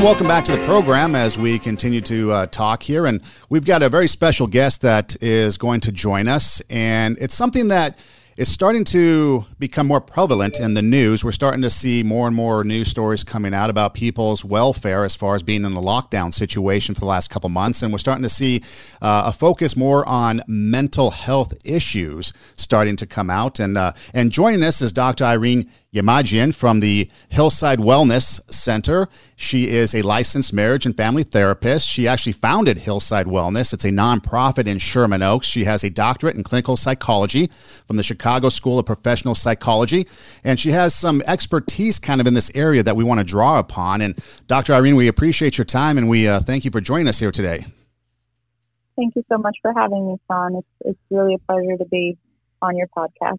Again, welcome back to the program as we continue to uh, talk here. And we've got a very special guest that is going to join us. And it's something that is starting to become more prevalent in the news. We're starting to see more and more news stories coming out about people's welfare as far as being in the lockdown situation for the last couple months. And we're starting to see uh, a focus more on mental health issues starting to come out. And, uh, and joining us is Dr. Irene Yemajian from the Hillside Wellness Center. She is a licensed marriage and family therapist. She actually founded Hillside Wellness. It's a nonprofit in Sherman Oaks. She has a doctorate in clinical psychology from the Chicago School of Professional Psychology, and she has some expertise kind of in this area that we want to draw upon. And Dr. Irene, we appreciate your time and we uh, thank you for joining us here today. Thank you so much for having me, Sean. It's, it's really a pleasure to be on your podcast.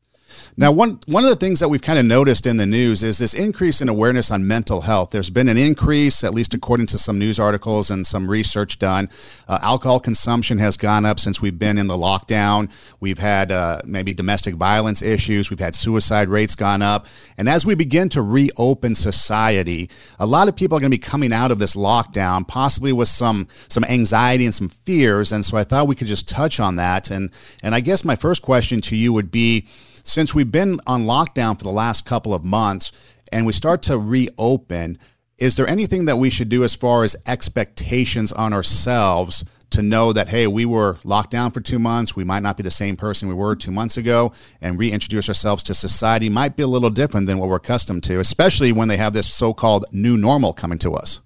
Now, one one of the things that we've kind of noticed in the news is this increase in awareness on mental health. There's been an increase, at least according to some news articles and some research done. Uh, alcohol consumption has gone up since we've been in the lockdown. We've had uh, maybe domestic violence issues. We've had suicide rates gone up. And as we begin to reopen society, a lot of people are going to be coming out of this lockdown, possibly with some some anxiety and some fears. And so I thought we could just touch on that. And and I guess my first question to you would be since we've been on lockdown for the last couple of months and we start to reopen, is there anything that we should do as far as expectations on ourselves to know that, hey, we were locked down for two months, we might not be the same person we were two months ago, and reintroduce ourselves to society might be a little different than what we're accustomed to, especially when they have this so called new normal coming to us?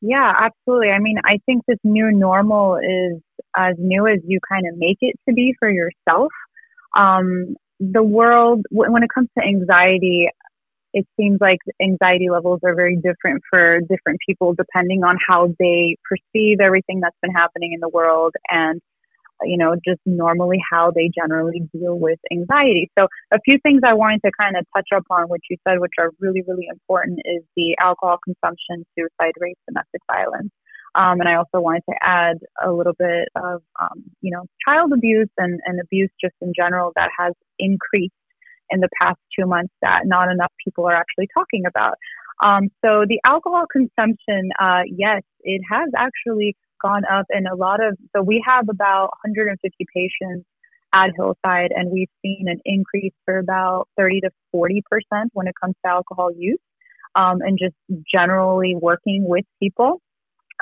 Yeah, absolutely. I mean, I think this new normal is as new as you kind of make it to be for yourself. Um, the world, when it comes to anxiety, it seems like anxiety levels are very different for different people depending on how they perceive everything that's been happening in the world and you know, just normally how they generally deal with anxiety. So a few things I wanted to kind of touch up on, which you said, which are really, really important, is the alcohol consumption, suicide rates, domestic violence. Um, and I also wanted to add a little bit of, um, you know, child abuse and, and abuse just in general that has increased in the past two months that not enough people are actually talking about. Um, so the alcohol consumption, uh, yes, it has actually gone up and a lot of, so we have about 150 patients at Hillside and we've seen an increase for about 30 to 40% when it comes to alcohol use um, and just generally working with people.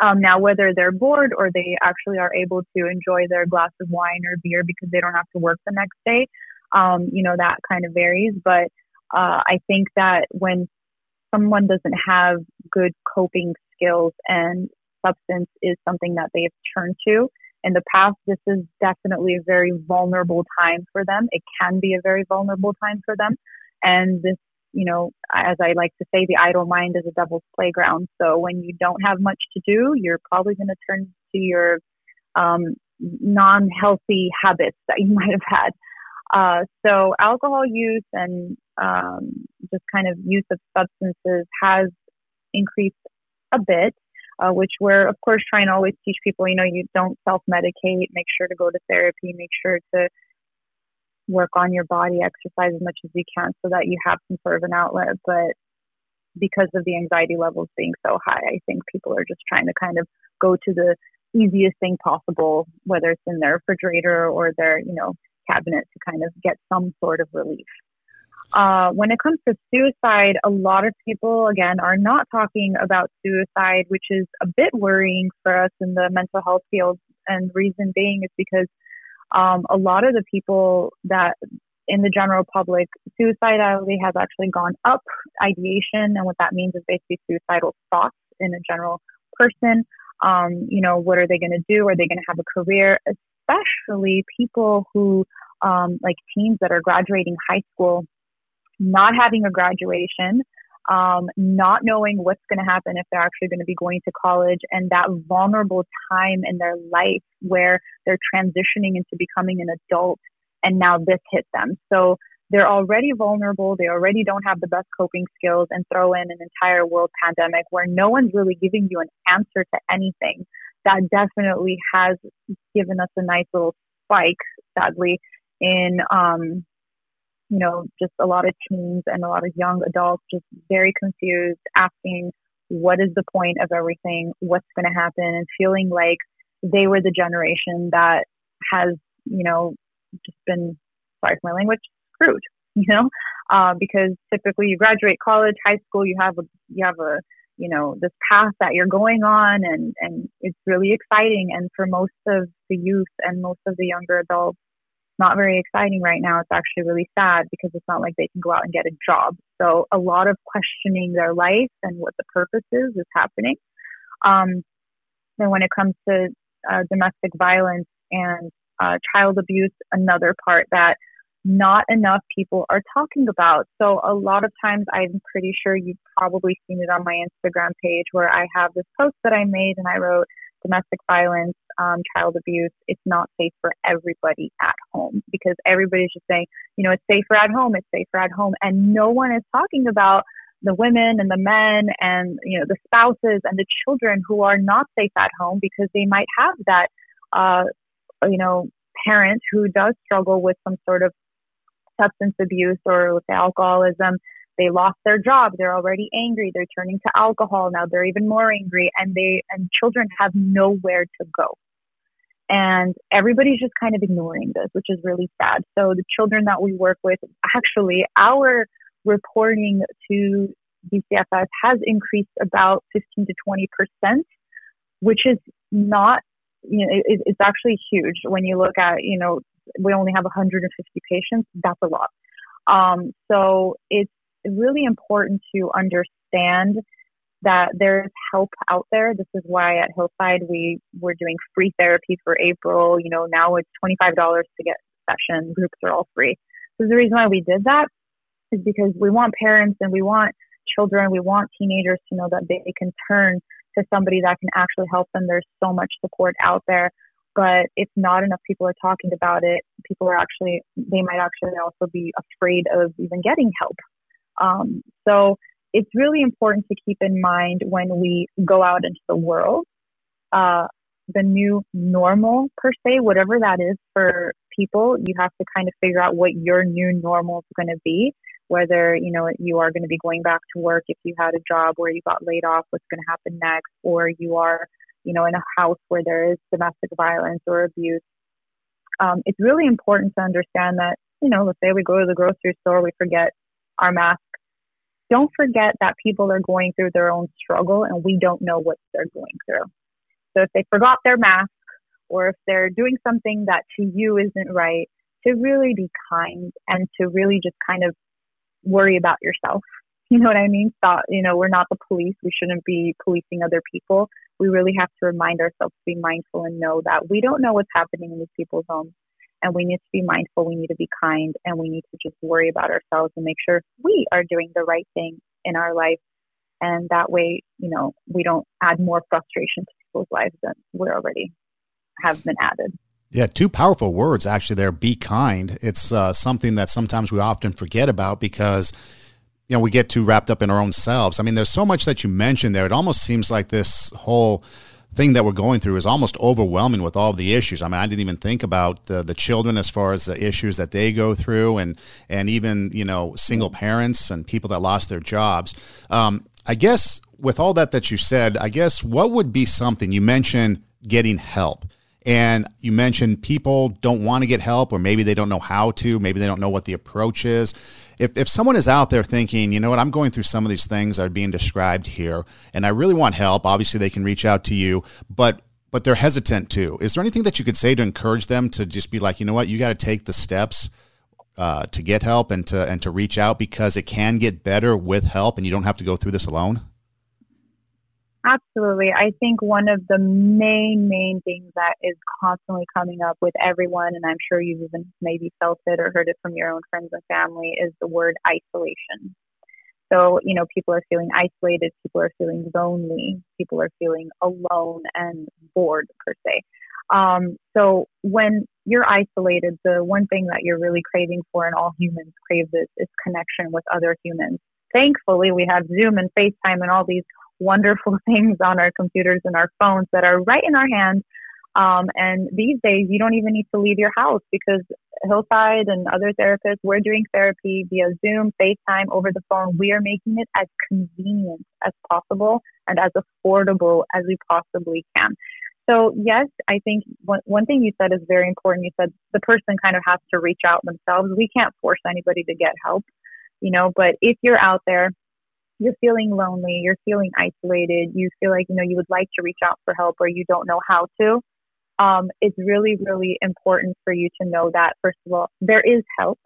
Um, now, whether they're bored or they actually are able to enjoy their glass of wine or beer because they don't have to work the next day, um, you know, that kind of varies. But uh, I think that when someone doesn't have good coping skills and substance is something that they've turned to in the past, this is definitely a very vulnerable time for them. It can be a very vulnerable time for them. And this, you know, as I like to say, the idle mind is a devil's playground. So when you don't have much to do, you're probably going to turn to your um, non healthy habits that you might have had. Uh, so alcohol use and um, just kind of use of substances has increased a bit uh, which we're of course trying to always teach people. You know, you don't self-medicate. Make sure to go to therapy. Make sure to work on your body, exercise as much as you can, so that you have some sort of an outlet. But because of the anxiety levels being so high, I think people are just trying to kind of go to the easiest thing possible, whether it's in their refrigerator or their, you know, cabinet to kind of get some sort of relief. Uh, when it comes to suicide, a lot of people, again, are not talking about suicide, which is a bit worrying for us in the mental health field. And reason being is because um, a lot of the people that in the general public, suicidality has actually gone up, ideation, and what that means is basically suicidal thoughts in a general person. Um, you know, what are they going to do? Are they going to have a career? Especially people who, um, like teens that are graduating high school not having a graduation, um, not knowing what's going to happen if they're actually going to be going to college, and that vulnerable time in their life where they're transitioning into becoming an adult, and now this hit them. So they're already vulnerable. They already don't have the best coping skills, and throw in an entire world pandemic where no one's really giving you an answer to anything. That definitely has given us a nice little spike, sadly, in um, you know, just a lot of teens and a lot of young adults just very confused, asking what is the point of everything, what's going to happen, and feeling like they were the generation that has, you know, just been, sorry for my language, screwed, you know, uh, because typically you graduate college, high school, you have a, you have a, you know, this path that you're going on and, and it's really exciting. And for most of the youth and most of the younger adults, not very exciting right now. It's actually really sad because it's not like they can go out and get a job. So a lot of questioning their life and what the purpose is is happening. Um, and when it comes to uh, domestic violence and uh, child abuse, another part that not enough people are talking about. So a lot of times I'm pretty sure you've probably seen it on my Instagram page where I have this post that I made and I wrote domestic violence, um, child abuse, it's not safe for everybody at home because everybody's just saying, you know, it's safer at home, it's safer at home. And no one is talking about the women and the men and, you know, the spouses and the children who are not safe at home because they might have that, uh, you know, parent who does struggle with some sort of substance abuse or with alcoholism they lost their job they're already angry they're turning to alcohol now they're even more angry and they and children have nowhere to go and everybody's just kind of ignoring this which is really sad. So the children that we work with actually our reporting to DCFS has increased about 15 to 20 percent which is not you know it, it's actually huge. When you look at you know we only have 150 patients that's a lot. Um, so it's really important to understand that there's help out there. This is why at Hillside we were doing free therapy for April. You know, now it's $25 to get session. Groups are all free. So the reason why we did that is because we want parents and we want children, we want teenagers to know that they can turn to somebody that can actually help them. There's so much support out there. But if not enough people are talking about it, people are actually, they might actually also be afraid of even getting help. Um, so it's really important to keep in mind when we go out into the world, uh, the new normal per se, whatever that is for people, you have to kind of figure out what your new normal is going to be. Whether you know you are going to be going back to work if you had a job where you got laid off, what's going to happen next, or you are you know in a house where there is domestic violence or abuse. Um, it's really important to understand that you know, let's say we go to the grocery store, we forget our mask don't forget that people are going through their own struggle and we don't know what they're going through. So if they forgot their mask or if they're doing something that to you isn't right, to really be kind and to really just kind of worry about yourself. You know what I mean? Stop, you know, we're not the police. We shouldn't be policing other people. We really have to remind ourselves to be mindful and know that we don't know what's happening in these people's homes and we need to be mindful, we need to be kind, and we need to just worry about ourselves and make sure we are doing the right thing in our life. And that way, you know, we don't add more frustration to people's lives than we already have been added. Yeah, two powerful words actually there. Be kind. It's uh, something that sometimes we often forget about because, you know, we get too wrapped up in our own selves. I mean, there's so much that you mentioned there. It almost seems like this whole thing that we're going through is almost overwhelming with all the issues. I mean, I didn't even think about the, the children as far as the issues that they go through, and and even you know single parents and people that lost their jobs. Um, I guess with all that that you said, I guess what would be something you mentioned getting help. And you mentioned people don't want to get help, or maybe they don't know how to, maybe they don't know what the approach is. If, if someone is out there thinking, you know what, I'm going through some of these things that are being described here, and I really want help, obviously they can reach out to you, but but they're hesitant to. Is there anything that you could say to encourage them to just be like, you know what, you got to take the steps uh, to get help and to and to reach out because it can get better with help, and you don't have to go through this alone. Absolutely. I think one of the main, main things that is constantly coming up with everyone, and I'm sure you've even maybe felt it or heard it from your own friends and family, is the word isolation. So, you know, people are feeling isolated, people are feeling lonely, people are feeling alone and bored, per se. Um, so, when you're isolated, the one thing that you're really craving for, and all humans crave this, is connection with other humans. Thankfully, we have Zoom and FaceTime and all these wonderful things on our computers and our phones that are right in our hands. Um, and these days, you don't even need to leave your house because Hillside and other therapists, we're doing therapy via Zoom, FaceTime, over the phone. We are making it as convenient as possible and as affordable as we possibly can. So yes, I think one, one thing you said is very important. You said the person kind of has to reach out themselves. We can't force anybody to get help, you know, but if you're out there, you're feeling lonely, you're feeling isolated, you feel like, you know, you would like to reach out for help or you don't know how to, um, it's really, really important for you to know that, first of all, there is help,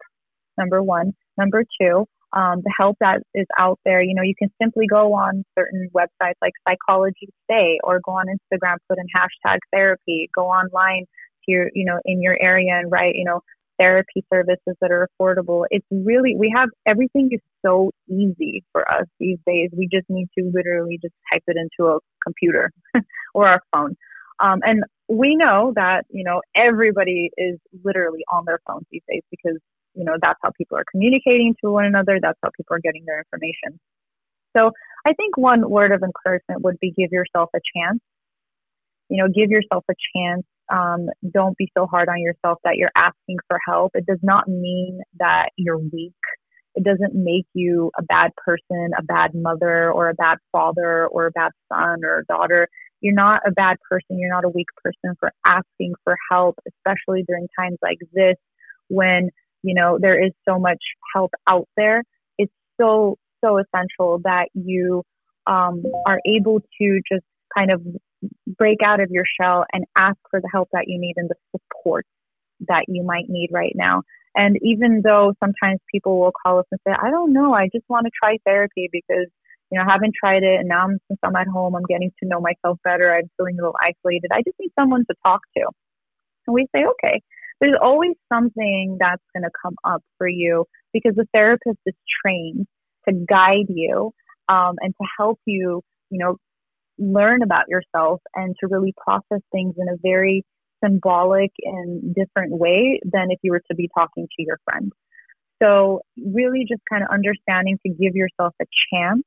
number one. Number two, um, the help that is out there, you know, you can simply go on certain websites like Psychology Today or go on Instagram, put in hashtag therapy, go online your, you know, in your area and write, you know, therapy services that are affordable. It's really, we have everything is so easy for us these days. We just need to literally just type it into a computer or our phone. Um, and we know that, you know, everybody is literally on their phones these days because, you know, that's how people are communicating to one another. That's how people are getting their information. So I think one word of encouragement would be give yourself a chance. You know, give yourself a chance. Um, don't be so hard on yourself that you're asking for help. It does not mean that you're weak. It doesn't make you a bad person, a bad mother, or a bad father, or a bad son or daughter you're not a bad person. You're not a weak person for asking for help, especially during times like this when, you know, there is so much help out there. It's so, so essential that you um, are able to just kind of break out of your shell and ask for the help that you need and the support that you might need right now. And even though sometimes people will call us and say, I don't know, I just want to try therapy because you know, I haven't tried it and now I'm, since I'm at home, I'm getting to know myself better. I'm feeling a little isolated. I just need someone to talk to. And we say, okay, there's always something that's going to come up for you because the therapist is trained to guide you um, and to help you, you know, learn about yourself and to really process things in a very symbolic and different way than if you were to be talking to your friend. So really just kind of understanding to give yourself a chance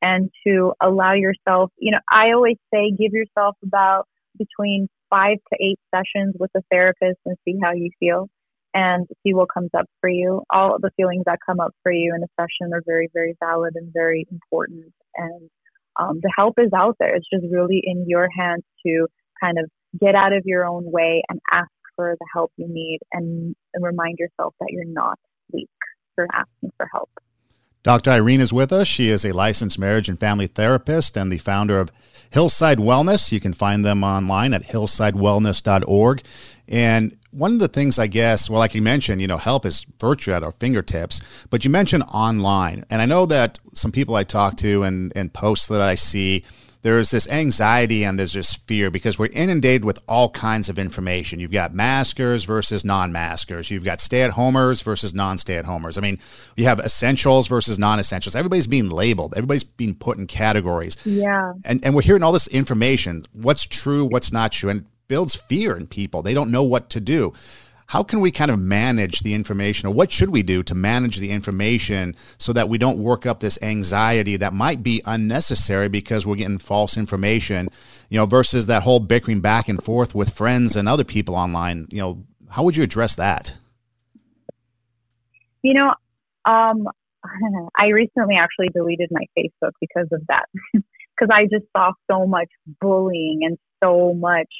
and to allow yourself, you know, I always say give yourself about between five to eight sessions with a therapist and see how you feel and see what comes up for you. All the feelings that come up for you in a session are very, very valid and very important. And um, the help is out there. It's just really in your hands to kind of get out of your own way and ask for the help you need and, and remind yourself that you're not weak for asking for help. Dr. Irene is with us. She is a licensed marriage and family therapist and the founder of Hillside Wellness. You can find them online at hillsidewellness.org. And one of the things I guess, well, like you mentioned, you know, help is virtually at our fingertips, but you mentioned online. And I know that some people I talk to and, and posts that I see, there's this anxiety and there's this fear because we're inundated with all kinds of information. You've got maskers versus non maskers. You've got stay at homers versus non stay at homers. I mean, you have essentials versus non essentials. Everybody's being labeled, everybody's being put in categories. Yeah. And, and we're hearing all this information what's true, what's not true, and builds fear in people. They don't know what to do. How can we kind of manage the information or what should we do to manage the information so that we don't work up this anxiety that might be unnecessary because we're getting false information? You know versus that whole bickering back and forth with friends and other people online. You know how would you address that? You know um, i recently actually deleted my facebook because of that. Because i just saw so much bullying and so much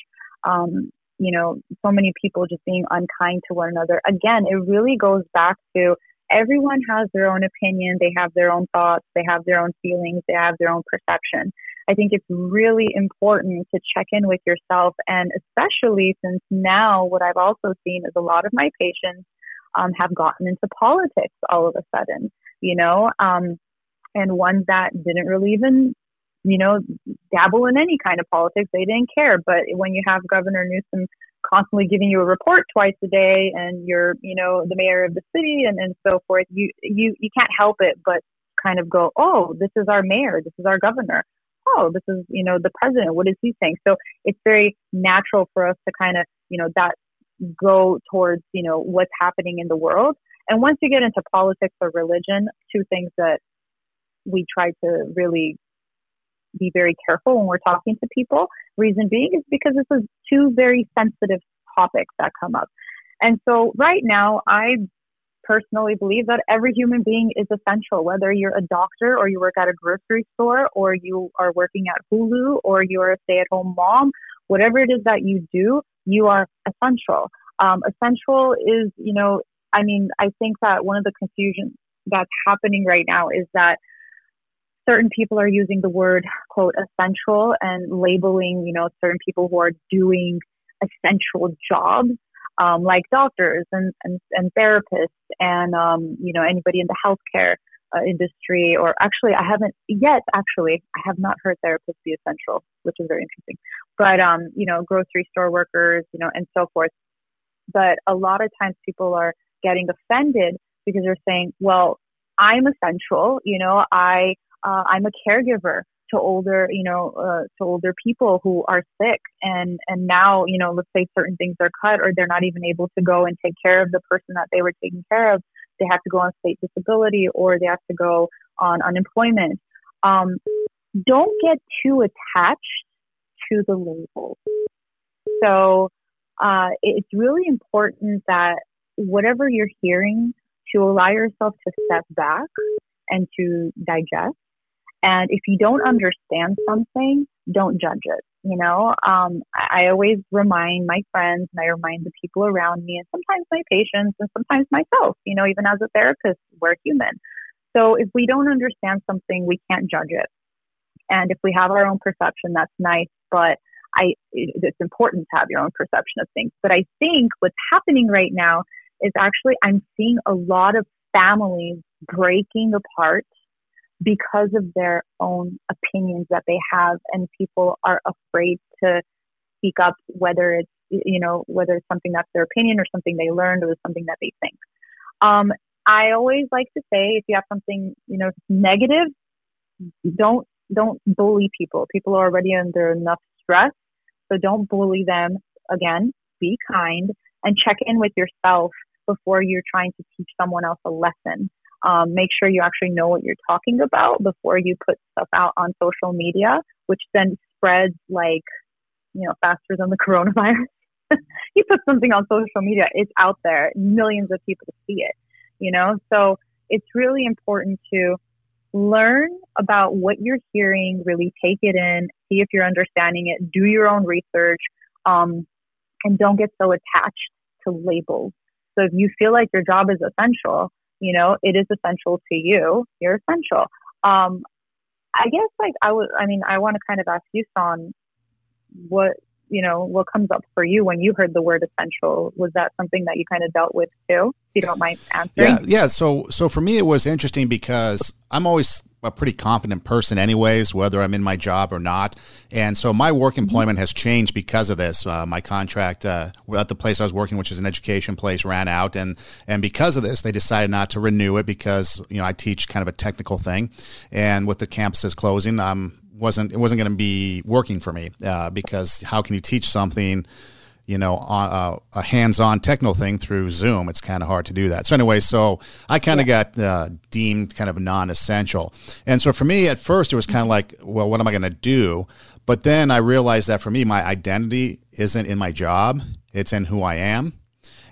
um, you know, so many people just being unkind to one another. Again, it really goes back to everyone has their own opinion, they have their own thoughts, they have their own feelings, they have their own perception. I think it's really important to check in with yourself, and especially since now what I've also seen is a lot of my patients um, have gotten into politics all of a sudden, you know, um, and ones that didn't really even you know, dabble in any kind of politics. They didn't care. But when you have Governor Newsom constantly giving you a report twice a day and you're, you know, the mayor of the city and, and so forth, you, you, you can't help it but kind of go, oh, this is our mayor. This is our governor. Oh, this is, you know, the president. What is he saying? So it's very natural for us to kind of, you know, that go towards, you know, what's happening in the world. And once you get into politics or religion, two things that we try to really be very careful when we're talking to people. Reason being is because this is two very sensitive topics that come up. And so right now, I personally believe that every human being is essential, whether you're a doctor or you work at a grocery store or you are working at Hulu or you're a stay at home mom, whatever it is that you do, you are essential. Um, essential is, you know, I mean, I think that one of the confusions that's happening right now is that certain people are using the word quote essential and labeling, you know, certain people who are doing essential jobs um, like doctors and, and, and therapists and, um, you know, anybody in the healthcare uh, industry, or actually, I haven't yet, actually, I have not heard therapists be essential, which is very interesting. But, um, you know, grocery store workers, you know, and so forth. But a lot of times people are getting offended because they're saying, well, I'm essential, you know, I, uh, I'm a caregiver to older, you know, uh, to older people who are sick. And, and now, you know, let's say certain things are cut or they're not even able to go and take care of the person that they were taking care of. They have to go on state disability or they have to go on unemployment. Um, don't get too attached to the labels. So, uh, it's really important that whatever you're hearing to allow yourself to step back and to digest and if you don't understand something, don't judge it. You know, um, I, always remind my friends and I remind the people around me and sometimes my patients and sometimes myself, you know, even as a therapist, we're human. So if we don't understand something, we can't judge it. And if we have our own perception, that's nice. But I, it's important to have your own perception of things. But I think what's happening right now is actually I'm seeing a lot of families breaking apart because of their own opinions that they have and people are afraid to speak up whether it's you know whether it's something that's their opinion or something they learned or something that they think. Um, i always like to say if you have something you know negative don't don't bully people. People are already under enough stress so don't bully them. Again be kind and check in with yourself before you're trying to teach someone else a lesson um, make sure you actually know what you're talking about before you put stuff out on social media, which then spreads like, you know, faster than the coronavirus. you put something on social media, it's out there. Millions of people see it, you know? So it's really important to learn about what you're hearing, really take it in, see if you're understanding it, do your own research, um, and don't get so attached to labels. So if you feel like your job is essential, you know, it is essential to you. You're essential. Um, I guess like I was, I mean, I want to kind of ask you, Sean, what, you know, what comes up for you when you heard the word essential? Was that something that you kind of dealt with too? If you don't mind answering. Yeah. Yeah. So, so for me, it was interesting because I'm always a pretty confident person, anyways, whether I'm in my job or not. And so my work mm-hmm. employment has changed because of this. Uh, my contract uh, at the place I was working, which is an education place, ran out, and and because of this, they decided not to renew it because you know I teach kind of a technical thing, and with the campuses closing, um wasn't it wasn't going to be working for me uh, because how can you teach something you know, on, uh, a hands-on technical thing through Zoom. It's kind of hard to do that. So anyway, so I kind of yeah. got uh, deemed kind of non-essential, and so for me at first it was kind of like, well, what am I going to do? But then I realized that for me, my identity isn't in my job; it's in who I am.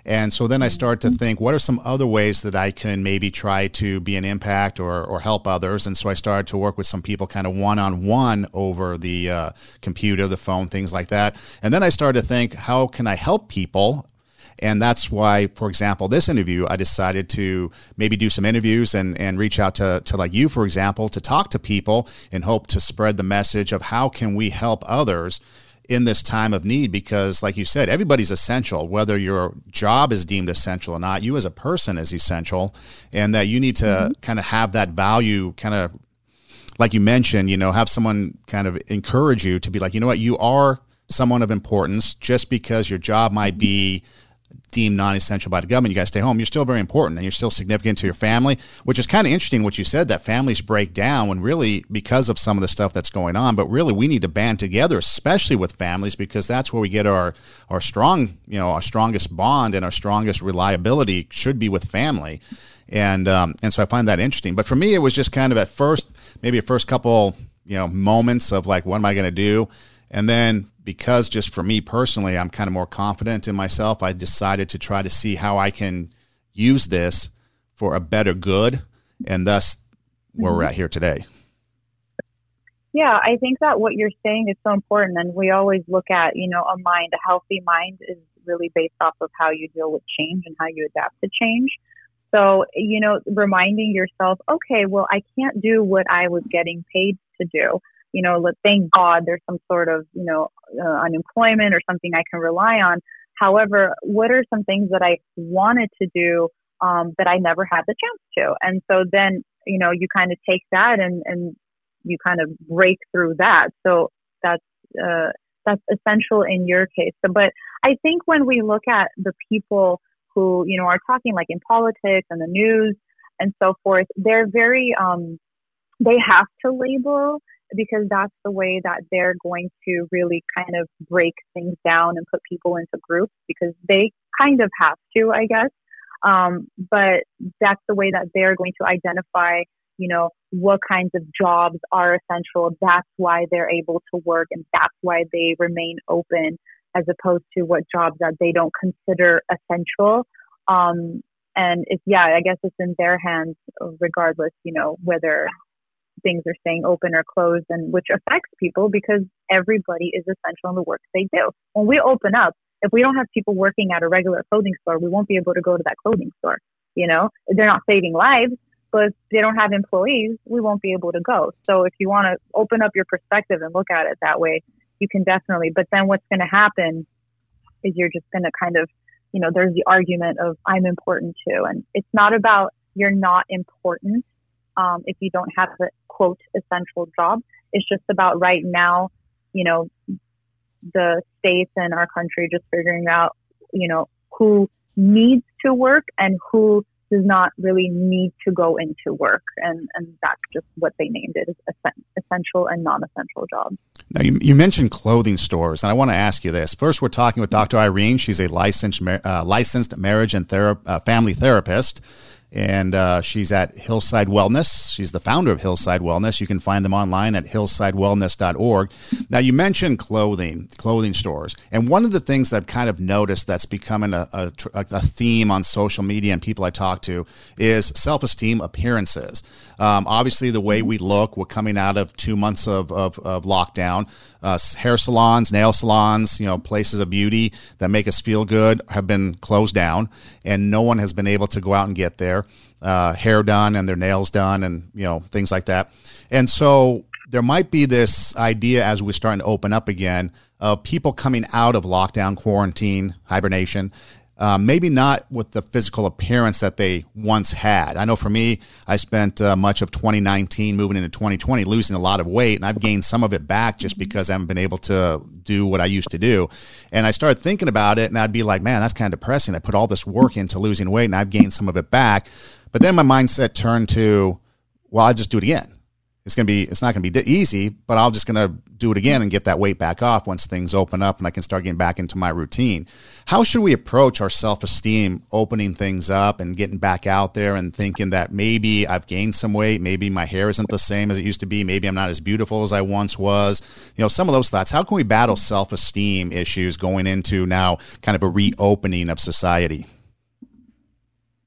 And so then I start to think, what are some other ways that I can maybe try to be an impact or, or help others? And so I started to work with some people kind of one on one over the uh, computer, the phone, things like that. And then I started to think, how can I help people and that's why, for example, this interview, I decided to maybe do some interviews and, and reach out to, to like you, for example, to talk to people and hope to spread the message of how can we help others in this time of need because like you said everybody's essential whether your job is deemed essential or not. You as a person is essential and that you need to mm-hmm. kind of have that value kind of like you mentioned you know have someone kind of encourage you to be like you know what? You are someone of importance. Just because your job might be deemed non-essential by the government, you guys stay home. You're still very important, and you're still significant to your family. Which is kind of interesting what you said that families break down when really because of some of the stuff that's going on. But really, we need to band together, especially with families, because that's where we get our our strong, you know, our strongest bond and our strongest reliability should be with family. And um, and so I find that interesting. But for me, it was just kind of at first, maybe a first couple, you know, moments of like, what am I going to do? And then because just for me personally, I'm kind of more confident in myself. I decided to try to see how I can use this for a better good, and thus where we're mm-hmm. at here today. Yeah, I think that what you're saying is so important. And we always look at, you know, a mind, a healthy mind is really based off of how you deal with change and how you adapt to change. So, you know, reminding yourself, okay, well, I can't do what I was getting paid to do. You know, let thank God there's some sort of, you know, uh, unemployment or something I can rely on. However, what are some things that I wanted to do um, that I never had the chance to? And so then, you know, you kind of take that and, and you kind of break through that. So that's uh, that's essential in your case. So, but I think when we look at the people who you know are talking like in politics and the news and so forth, they're very um, they have to label because that's the way that they're going to really kind of break things down and put people into groups because they kind of have to, I guess. Um, but that's the way that they're going to identify you know, what kinds of jobs are essential. That's why they're able to work and that's why they remain open as opposed to what jobs that they don't consider essential. Um, and it's, yeah, I guess it's in their hands regardless, you know, whether things are staying open or closed and which affects people because everybody is essential in the work they do. When we open up, if we don't have people working at a regular clothing store, we won't be able to go to that clothing store. You know, they're not saving lives, but if they don't have employees, we won't be able to go. So if you want to open up your perspective and look at it that way, you can definitely. But then what's going to happen is you're just going to kind of, you know, there's the argument of I'm important too. And it's not about you're not important um, if you don't have the quote essential job. It's just about right now, you know, the states and our country just figuring out, you know, who needs to work and who does not really need to go into work. And, and that's just what they named it as essential and non-essential jobs. Now, you, you mentioned clothing stores, and I want to ask you this. First, we're talking with Dr. Irene. She's a licensed, uh, licensed marriage and thera- uh, family therapist and uh, she's at Hillside Wellness. She's the founder of Hillside Wellness. You can find them online at hillsidewellness.org. Now, you mentioned clothing, clothing stores, and one of the things that I've kind of noticed that's becoming a, a, a theme on social media and people I talk to is self-esteem appearances. Um, obviously, the way we look, we're coming out of two months of, of, of lockdown. Uh, hair salons, nail salons, you know, places of beauty that make us feel good have been closed down, and no one has been able to go out and get their uh, hair done and their nails done, and you know things like that. And so there might be this idea as we're starting to open up again of people coming out of lockdown, quarantine, hibernation, um, maybe not with the physical appearance that they once had. I know for me, I spent uh, much of 2019 moving into 2020 losing a lot of weight, and I've gained some of it back just because I haven't been able to do what I used to do. And I started thinking about it, and I'd be like, man, that's kind of depressing. I put all this work into losing weight, and I've gained some of it back. But then my mindset turned to, well, I'll just do it again. It's gonna be, it's not gonna be easy, but I'm just gonna do it again and get that weight back off once things open up and I can start getting back into my routine. How should we approach our self esteem, opening things up and getting back out there and thinking that maybe I've gained some weight, maybe my hair isn't the same as it used to be, maybe I'm not as beautiful as I once was? You know, some of those thoughts. How can we battle self esteem issues going into now kind of a reopening of society?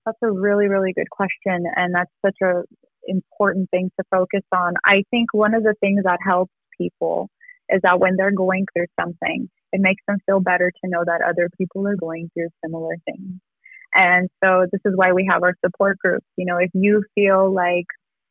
That's a really, really good question. And that's such a important thing to focus on. I think one of the things that helps people is that when they're going through something, it makes them feel better to know that other people are going through similar things. And so this is why we have our support groups. You know, if you feel like,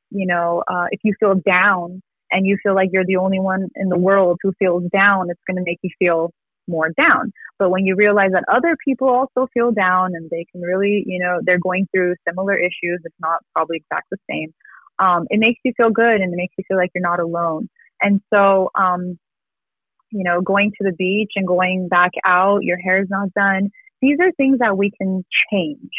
you know, uh, if you feel down and you feel like you're the only one in the world who feels down, it's going to make you feel more down. But when you realize that other people also feel down and they can really, you know, they're going through similar issues, if not probably exact the same, um, it makes you feel good and it makes you feel like you're not alone. And so, um, you know, going to the beach and going back out, your hair is not done. These are things that we can change.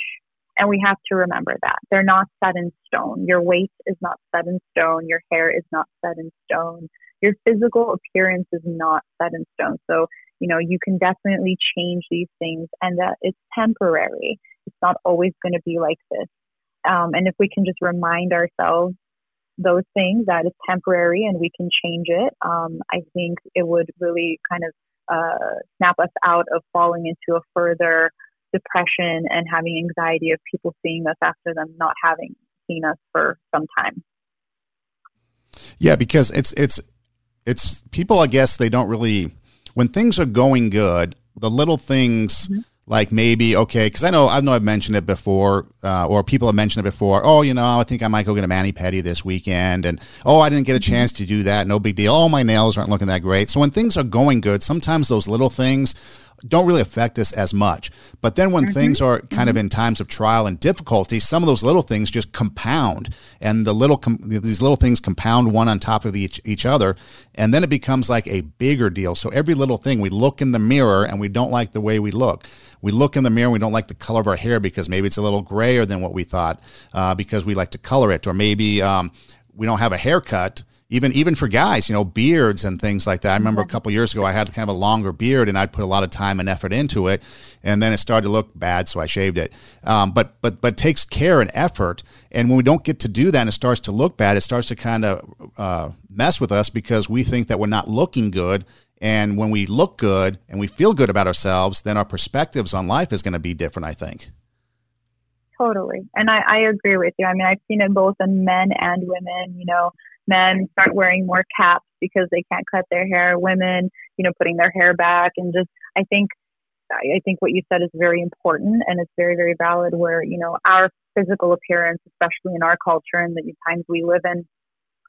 And we have to remember that. They're not set in stone. Your weight is not set in stone. Your hair is not set in stone. Your physical appearance is not set in stone. So, you know, you can definitely change these things and that it's temporary. It's not always going to be like this. Um, and if we can just remind ourselves those things that is temporary and we can change it, um, I think it would really kind of uh, snap us out of falling into a further depression and having anxiety of people seeing us after them not having seen us for some time. Yeah, because it's it's it's people. I guess they don't really when things are going good. The little things. Mm-hmm like maybe okay because i know i know i've mentioned it before uh, or people have mentioned it before oh you know i think i might go get a mani pedi this weekend and oh i didn't get a mm-hmm. chance to do that no big deal oh my nails aren't looking that great so when things are going good sometimes those little things don't really affect us as much. But then when mm-hmm. things are kind mm-hmm. of in times of trial and difficulty, some of those little things just compound, and the little com- these little things compound one on top of each each other, and then it becomes like a bigger deal. So every little thing, we look in the mirror and we don't like the way we look. We look in the mirror and we don't like the color of our hair because maybe it's a little grayer than what we thought uh, because we like to color it, or maybe um, we don't have a haircut even even for guys, you know, beards and things like that. I remember a couple years ago I had kind of a longer beard and I'd put a lot of time and effort into it, and then it started to look bad, so I shaved it. Um, but but but takes care and effort, and when we don't get to do that and it starts to look bad, it starts to kind of uh, mess with us because we think that we're not looking good. And when we look good and we feel good about ourselves, then our perspectives on life is going to be different. I think. Totally, and I, I agree with you. I mean, I've seen it both in men and women. You know men start wearing more caps because they can't cut their hair. Women you know putting their hair back and just i think i think what you said is very important and it's very very valid where you know our physical appearance especially in our culture and the times we live in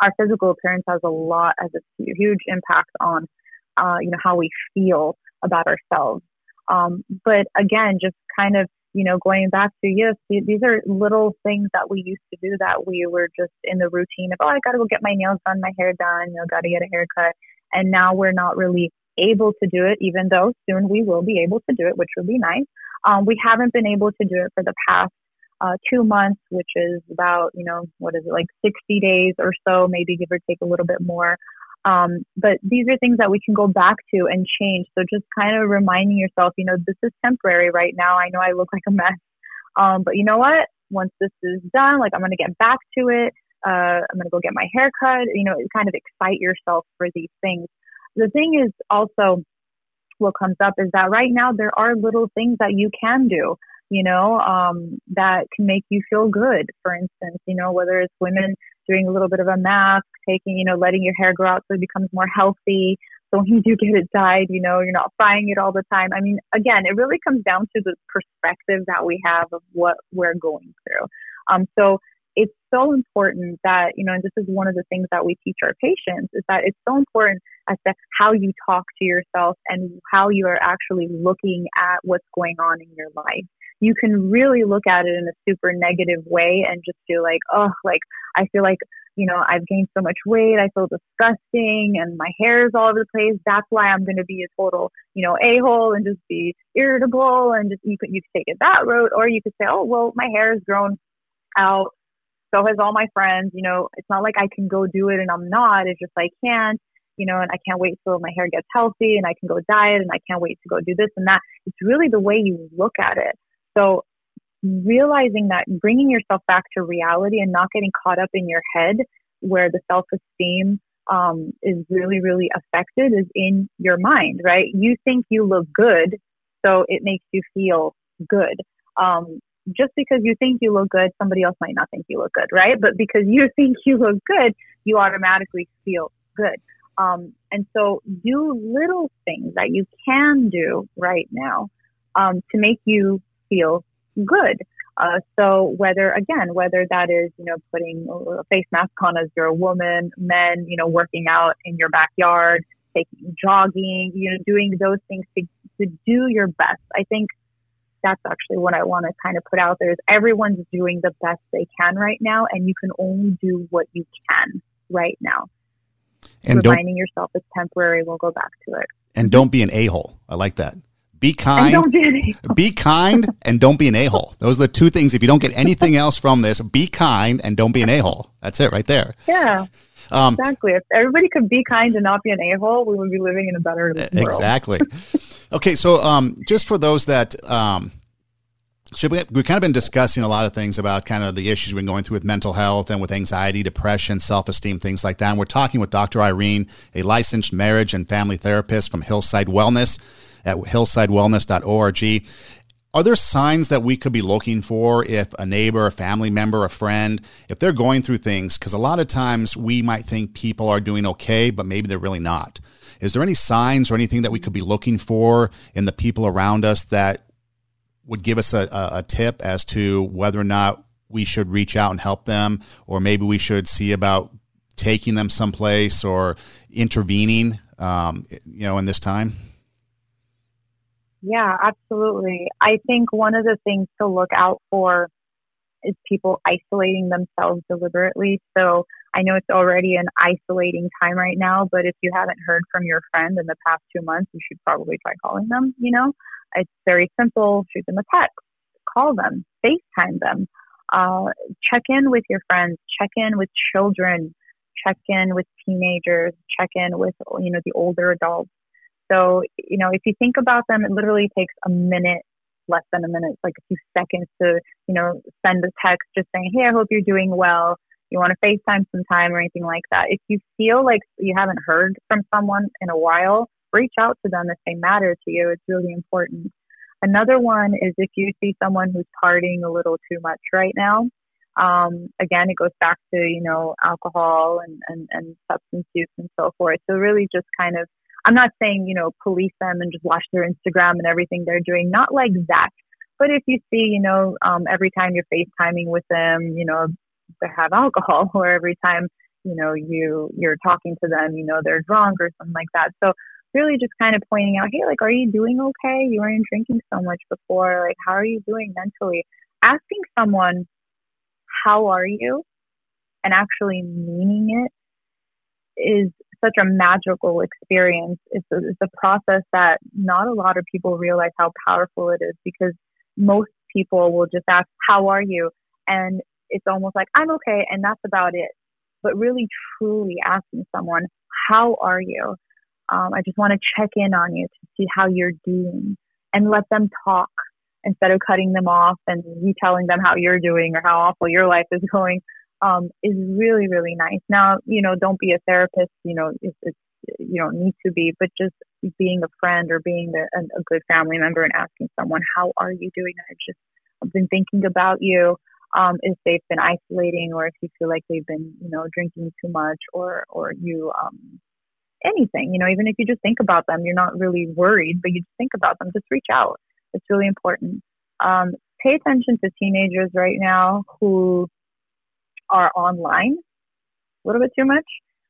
our physical appearance has a lot has a huge impact on uh, you know how we feel about ourselves. Um, but again just kind of you know, going back to yes, these are little things that we used to do that we were just in the routine of, oh, I got to go get my nails done, my hair done, you know, got to get a haircut. And now we're not really able to do it, even though soon we will be able to do it, which would be nice. Um, we haven't been able to do it for the past uh, two months, which is about, you know, what is it, like 60 days or so, maybe give or take a little bit more. Um, but these are things that we can go back to and change. So just kind of reminding yourself, you know, this is temporary right now. I know I look like a mess. Um, but you know what? Once this is done, like I'm going to get back to it. Uh, I'm going to go get my hair cut. You know, kind of excite yourself for these things. The thing is also what comes up is that right now there are little things that you can do you know, um, that can make you feel good. For instance, you know, whether it's women doing a little bit of a mask, taking, you know, letting your hair grow out so it becomes more healthy. So when you do get it dyed, you know, you're not frying it all the time. I mean, again, it really comes down to the perspective that we have of what we're going through. Um, so it's so important that, you know, and this is one of the things that we teach our patients is that it's so important as to how you talk to yourself and how you are actually looking at what's going on in your life you can really look at it in a super negative way and just feel like, oh, like I feel like, you know, I've gained so much weight. I feel disgusting and my hair is all over the place. That's why I'm going to be a total, you know, a hole and just be irritable. And just, you could, you could take it that route, or you could say, oh, well, my hair has grown out. So has all my friends. You know, it's not like I can go do it and I'm not. It's just I can't you know, and I can't wait till my hair gets healthy and I can go diet and I can't wait to go do this and that. It's really the way you look at it. So realizing that bringing yourself back to reality and not getting caught up in your head where the self-esteem um, is really, really affected is in your mind, right? You think you look good, so it makes you feel good. Um, just because you think you look good, somebody else might not think you look good, right? But because you think you look good, you automatically feel good. Um, and so do little things that you can do right now um, to make you feel good. Uh, so whether again, whether that is you know putting a face mask on as you're a woman, men, you know working out in your backyard, taking jogging, you know doing those things to to do your best. I think that's actually what I want to kind of put out there is everyone's doing the best they can right now, and you can only do what you can right now. And reminding yourself it's temporary, we'll go back to it. And don't be an a hole. I like that. Be kind. Be, be, kind and don't be an a hole. Those are the two things. If you don't get anything else from this, be kind and don't be an a hole. That's it right there. Yeah. Um, exactly. If everybody could be kind and not be an a hole, we would be living in a better world. Exactly. okay. So, um, just for those that, um, So we, have kind of been discussing a lot of things about kind of the issues we've been going through with mental health and with anxiety, depression, self-esteem, things like that. And we're talking with Dr. Irene, a licensed marriage and family therapist from Hillside Wellness at hillsidewellness.org. Are there signs that we could be looking for if a neighbor, a family member, a friend, if they're going through things? Because a lot of times we might think people are doing okay, but maybe they're really not. Is there any signs or anything that we could be looking for in the people around us that would give us a, a, tip as to whether or not we should reach out and help them, or maybe we should see about taking them someplace or intervening, um, you know, in this time? Yeah, absolutely. I think one of the things to look out for is people isolating themselves deliberately. So I know it's already an isolating time right now, but if you haven't heard from your friend in the past two months, you should probably try calling them, you know? It's very simple. Shoot them a text, call them, FaceTime them, uh, check in with your friends, check in with children, check in with teenagers, check in with, you know, the older adults. So, you know, if you think about them, it literally takes a minute, less than a minute, like a few seconds to, you know, send a text just saying, Hey, I hope you're doing well. You want to FaceTime sometime or anything like that. If you feel like you haven't heard from someone in a while, reach out to them if they matter to you. It's really important. Another one is if you see someone who's partying a little too much right now. Um, again, it goes back to, you know, alcohol and, and, and substance use and so forth. So really just kind of, I'm not saying, you know, police them and just watch their Instagram and everything they're doing. Not like that. But if you see, you know, um, every time you're FaceTiming with them, you know, they have alcohol or every time, you know, you, you're talking to them, you know, they're drunk or something like that. So really just kind of pointing out, hey, like, are you doing okay? You weren't drinking so much before. Like, how are you doing mentally? Asking someone, how are you? And actually meaning it is such a magical experience. It's a, it's a process that not a lot of people realize how powerful it is because most people will just ask, how are you? And it's almost like, I'm okay. And that's about it. But really, truly asking someone, how are you? Um, I just want to check in on you to see how you're doing and let them talk instead of cutting them off and you telling them how you're doing or how awful your life is going um, is really, really nice. Now, you know, don't be a therapist, you know, it's, it's, you don't need to be, but just being a friend or being a, a good family member and asking someone, how are you doing? I just, I've been thinking about you. Um, if they've been isolating or if you feel like they've been, you know, drinking too much or, or you, um, anything, you know, even if you just think about them, you're not really worried, but you just think about them, just reach out. It's really important. Um, pay attention to teenagers right now who are online a little bit too much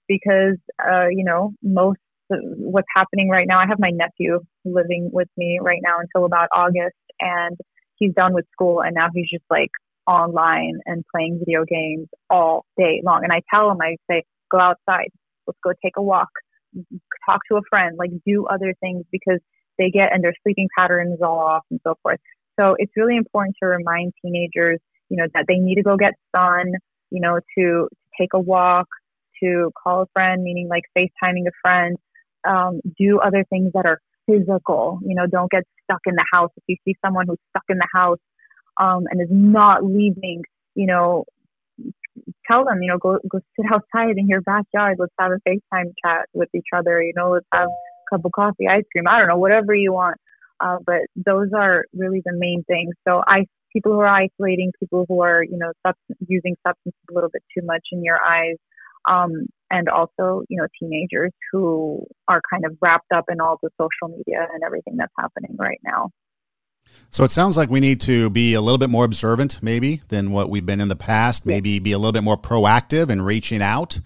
because, uh, you know, most what's happening right now, I have my nephew living with me right now until about August and he's done with school and now he's just like online and playing video games all day long. And I tell him, I say, go outside, let's go take a walk, talk to a friend, like do other things because they get and their sleeping patterns all off and so forth. So it's really important to remind teenagers, you know, that they need to go get sun, you know, to, to take a walk, to call a friend, meaning like FaceTiming a friend, um, do other things that are physical. You know, don't get stuck in the house. If you see someone who's stuck in the house um, and is not leaving, you know, tell them, you know, go go sit outside in your backyard. Let's have a FaceTime chat with each other. You know, let's have a cup of coffee, ice cream. I don't know, whatever you want. Uh, but those are really the main things. So I people who are isolating, people who are you know using substances a little bit too much in your eyes, um, and also you know teenagers who are kind of wrapped up in all the social media and everything that's happening right now. So it sounds like we need to be a little bit more observant, maybe, than what we've been in the past. Maybe be a little bit more proactive in reaching out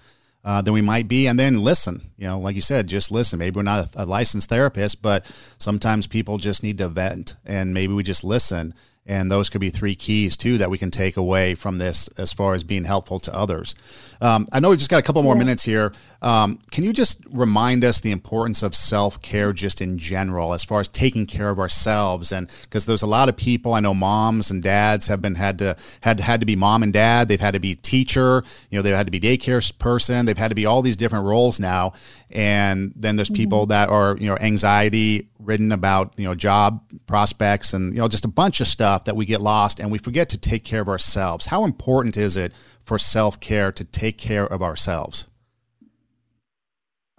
uh, than we might be, and then listen. You know, like you said, just listen. Maybe we're not a, a licensed therapist, but sometimes people just need to vent, and maybe we just listen and those could be three keys too that we can take away from this as far as being helpful to others. Um, I know we've just got a couple more yeah. minutes here. Um, can you just remind us the importance of self care just in general, as far as taking care of ourselves? And because there's a lot of people I know, moms and dads have been had to had had to be mom and dad. They've had to be teacher. You know, they've had to be daycare person. They've had to be all these different roles now. And then there's people mm-hmm. that are you know anxiety written about you know job prospects and you know just a bunch of stuff that we get lost and we forget to take care of ourselves. How important is it for self care to take care of ourselves?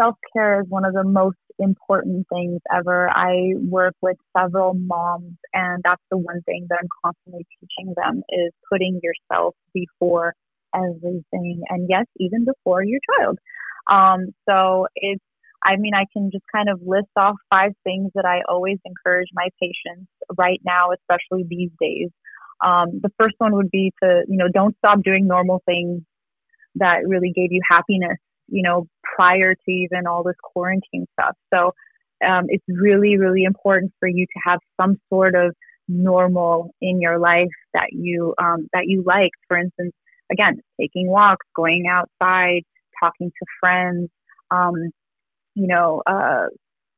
Self care is one of the most important things ever. I work with several moms, and that's the one thing that I'm constantly teaching them is putting yourself before everything, and yes, even before your child. Um, so it's I mean, I can just kind of list off five things that I always encourage my patients right now, especially these days. Um, the first one would be to, you know, don't stop doing normal things that really gave you happiness, you know, prior to even all this quarantine stuff. So um, it's really, really important for you to have some sort of normal in your life that you um, that you like. For instance, again, taking walks, going outside, talking to friends. Um, you know, uh,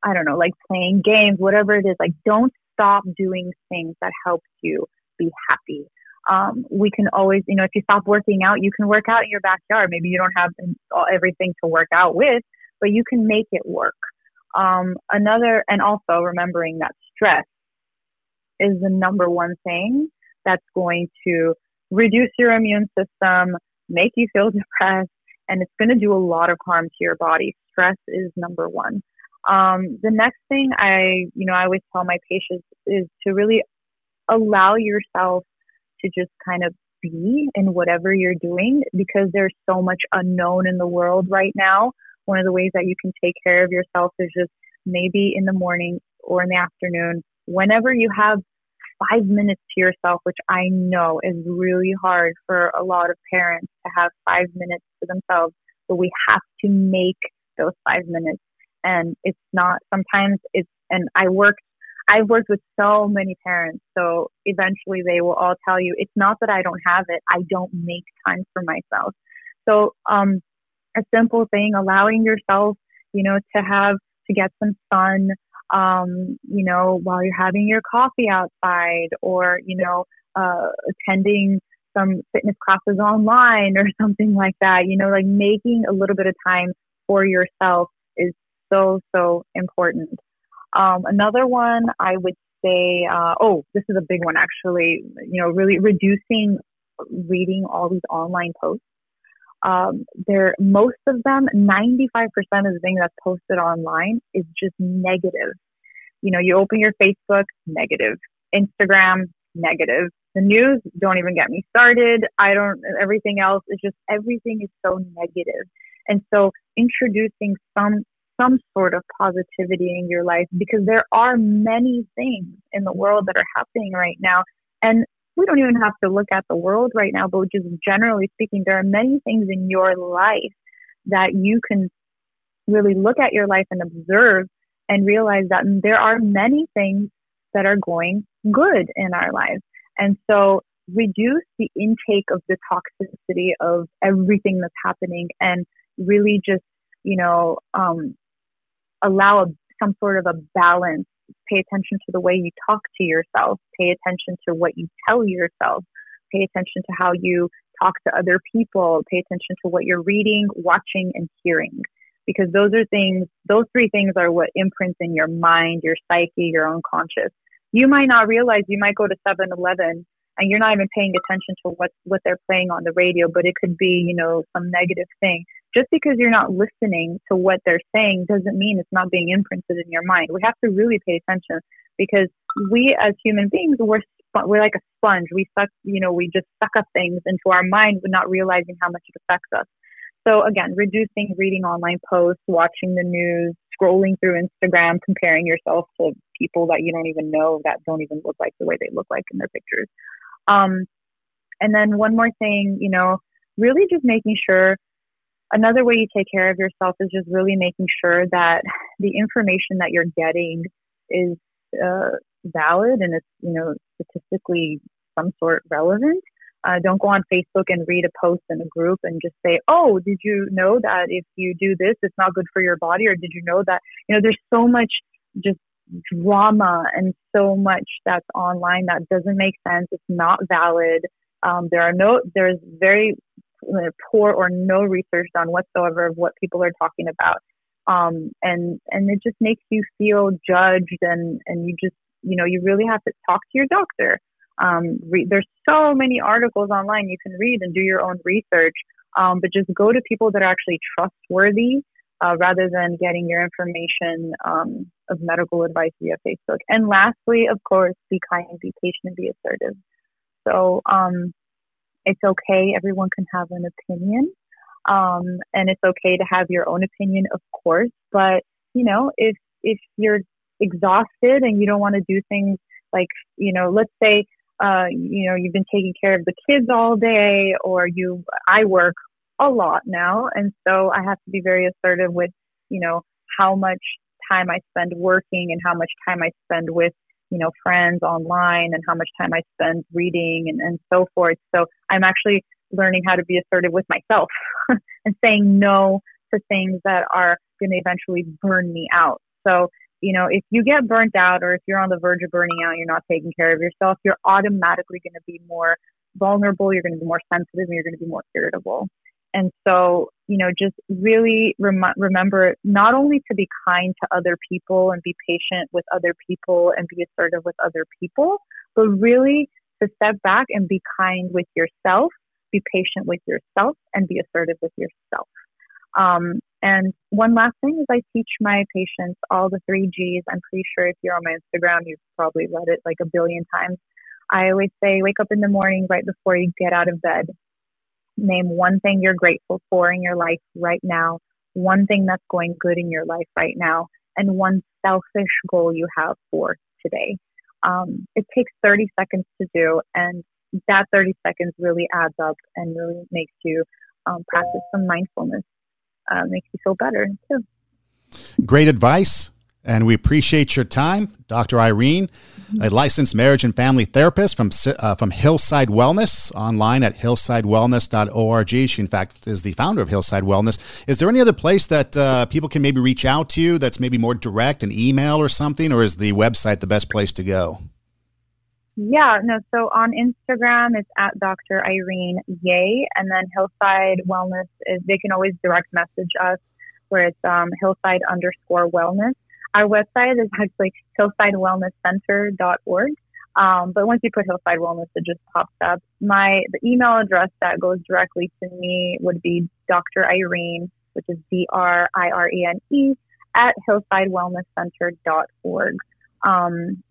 I don't know, like playing games, whatever it is. Like, don't stop doing things that help you be happy. Um, we can always, you know, if you stop working out, you can work out in your backyard. Maybe you don't have everything to work out with, but you can make it work. Um, another, and also remembering that stress is the number one thing that's going to reduce your immune system, make you feel depressed, and it's going to do a lot of harm to your body. Stress is number one. Um, the next thing I, you know, I always tell my patients is to really allow yourself to just kind of be in whatever you're doing because there's so much unknown in the world right now. One of the ways that you can take care of yourself is just maybe in the morning or in the afternoon, whenever you have five minutes to yourself, which I know is really hard for a lot of parents to have five minutes to themselves, but we have to make those five minutes. And it's not, sometimes it's, and I worked, I've worked with so many parents. So eventually they will all tell you, it's not that I don't have it. I don't make time for myself. So, um, a simple thing, allowing yourself, you know, to have, to get some sun, um, you know, while you're having your coffee outside or, you know, uh, attending some fitness classes online or something like that, you know, like making a little bit of time for yourself is so, so important. Um, another one I would say, uh, oh, this is a big one actually, you know, really reducing reading all these online posts um, they're most of them, 95% of the thing that's posted online is just negative. You know, you open your Facebook, negative. Instagram, negative. The news, don't even get me started. I don't, everything else is just, everything is so negative. And so introducing some, some sort of positivity in your life because there are many things in the world that are happening right now. And we don't even have to look at the world right now, but just generally speaking, there are many things in your life that you can really look at your life and observe and realize that there are many things that are going good in our lives. And so reduce the intake of the toxicity of everything that's happening and really just, you know, um, allow a, some sort of a balance. Pay attention to the way you talk to yourself, pay attention to what you tell yourself, pay attention to how you talk to other people, pay attention to what you're reading, watching, and hearing. Because those are things, those three things are what imprints in your mind, your psyche, your unconscious. You might not realize you might go to 7 Eleven and you're not even paying attention to what, what they're playing on the radio, but it could be, you know, some negative thing just because you're not listening to what they're saying doesn't mean it's not being imprinted in your mind. We have to really pay attention because we as human beings, we're, we're like a sponge. We suck, you know, we just suck up things into our mind not realizing how much it affects us. So again, reducing reading online posts, watching the news, scrolling through Instagram, comparing yourself to people that you don't even know that don't even look like the way they look like in their pictures. Um, and then one more thing, you know, really just making sure another way you take care of yourself is just really making sure that the information that you're getting is uh, valid and it's you know statistically some sort relevant. Uh, don't go on Facebook and read a post in a group and just say, "Oh, did you know that if you do this, it's not good for your body?" Or did you know that you know there's so much just drama and so much that's online that doesn't make sense. It's not valid. Um, there are no, there's very poor or no research done whatsoever of what people are talking about. Um, and, and it just makes you feel judged and, and you just, you know, you really have to talk to your doctor. Um, re- there's so many articles online you can read and do your own research. Um, but just go to people that are actually trustworthy uh, rather than getting your information um, of medical advice via Facebook. And lastly, of course, be kind, be patient, and be assertive. So um, it's okay. Everyone can have an opinion. Um, and it's okay to have your own opinion, of course. But, you know, if, if you're exhausted and you don't want to do things like, you know, let's say, uh, you know, you've been taking care of the kids all day or you, I work a lot now. And so I have to be very assertive with, you know, how much time I spend working and how much time I spend with, you know, friends online and how much time I spend reading and, and so forth. So I'm actually learning how to be assertive with myself and saying no to things that are going to eventually burn me out. So, you know, if you get burnt out or if you're on the verge of burning out, you're not taking care of yourself, you're automatically going to be more vulnerable, you're going to be more sensitive, and you're going to be more irritable. And so, you know, just really rem- remember not only to be kind to other people and be patient with other people and be assertive with other people, but really to step back and be kind with yourself, be patient with yourself, and be assertive with yourself. Um, and one last thing is I teach my patients all the three G's. I'm pretty sure if you're on my Instagram, you've probably read it like a billion times. I always say, wake up in the morning right before you get out of bed name one thing you're grateful for in your life right now, one thing that's going good in your life right now, and one selfish goal you have for today. Um, it takes 30 seconds to do, and that 30 seconds really adds up and really makes you um, practice some mindfulness. Uh, makes you feel better too. Great advice. And we appreciate your time, Dr. Irene, a licensed marriage and family therapist from uh, from Hillside Wellness, online at hillsidewellness.org. She, in fact, is the founder of Hillside Wellness. Is there any other place that uh, people can maybe reach out to you that's maybe more direct, an email or something, or is the website the best place to go? Yeah, no. So on Instagram, it's at Dr. Irene Yeh, and then Hillside Wellness is they can always direct message us where it's um, Hillside underscore Wellness. Our website is actually hillsidewellnesscenter.org. Um, but once you put Hillside Wellness, it just pops up. My the email address that goes directly to me would be Dr. Irene, which is D R I R E N E, at hillsidewellnesscenter.org. Um,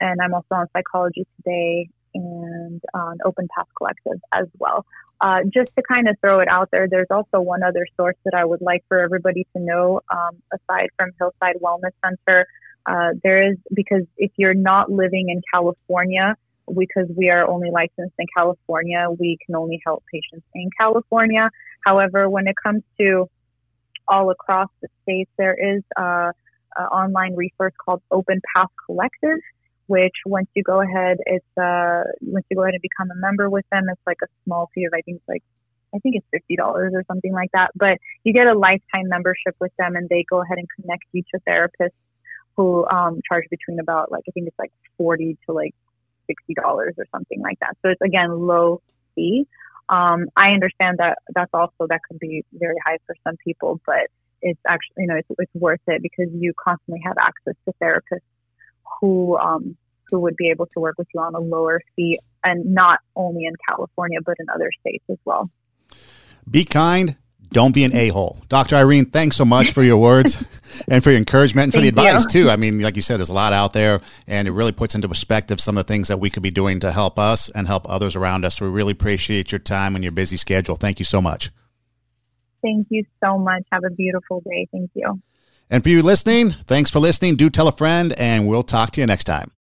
and I'm also on Psychology Today and on Open Path Collective as well. Uh, just to kind of throw it out there, there's also one other source that I would like for everybody to know, um, aside from Hillside Wellness Center. Uh, there is, because if you're not living in California, because we are only licensed in California, we can only help patients in California. However, when it comes to all across the states, there is an online resource called Open Path Collective which once you go ahead, it's uh once you go ahead and become a member with them, it's like a small fee of I think it's like I think it's fifty dollars or something like that. But you get a lifetime membership with them, and they go ahead and connect you to therapists who um, charge between about like I think it's like forty to like sixty dollars or something like that. So it's again low fee. Um, I understand that that's also that could be very high for some people, but it's actually you know it's, it's worth it because you constantly have access to therapists who um, who would be able to work with you on a lower fee, and not only in California but in other states as well. Be kind. Don't be an a hole. Dr. Irene, thanks so much for your words and for your encouragement and for the advice, you. too. I mean, like you said, there's a lot out there, and it really puts into perspective some of the things that we could be doing to help us and help others around us. So we really appreciate your time and your busy schedule. Thank you so much. Thank you so much. Have a beautiful day. Thank you. And for you listening, thanks for listening. Do tell a friend, and we'll talk to you next time.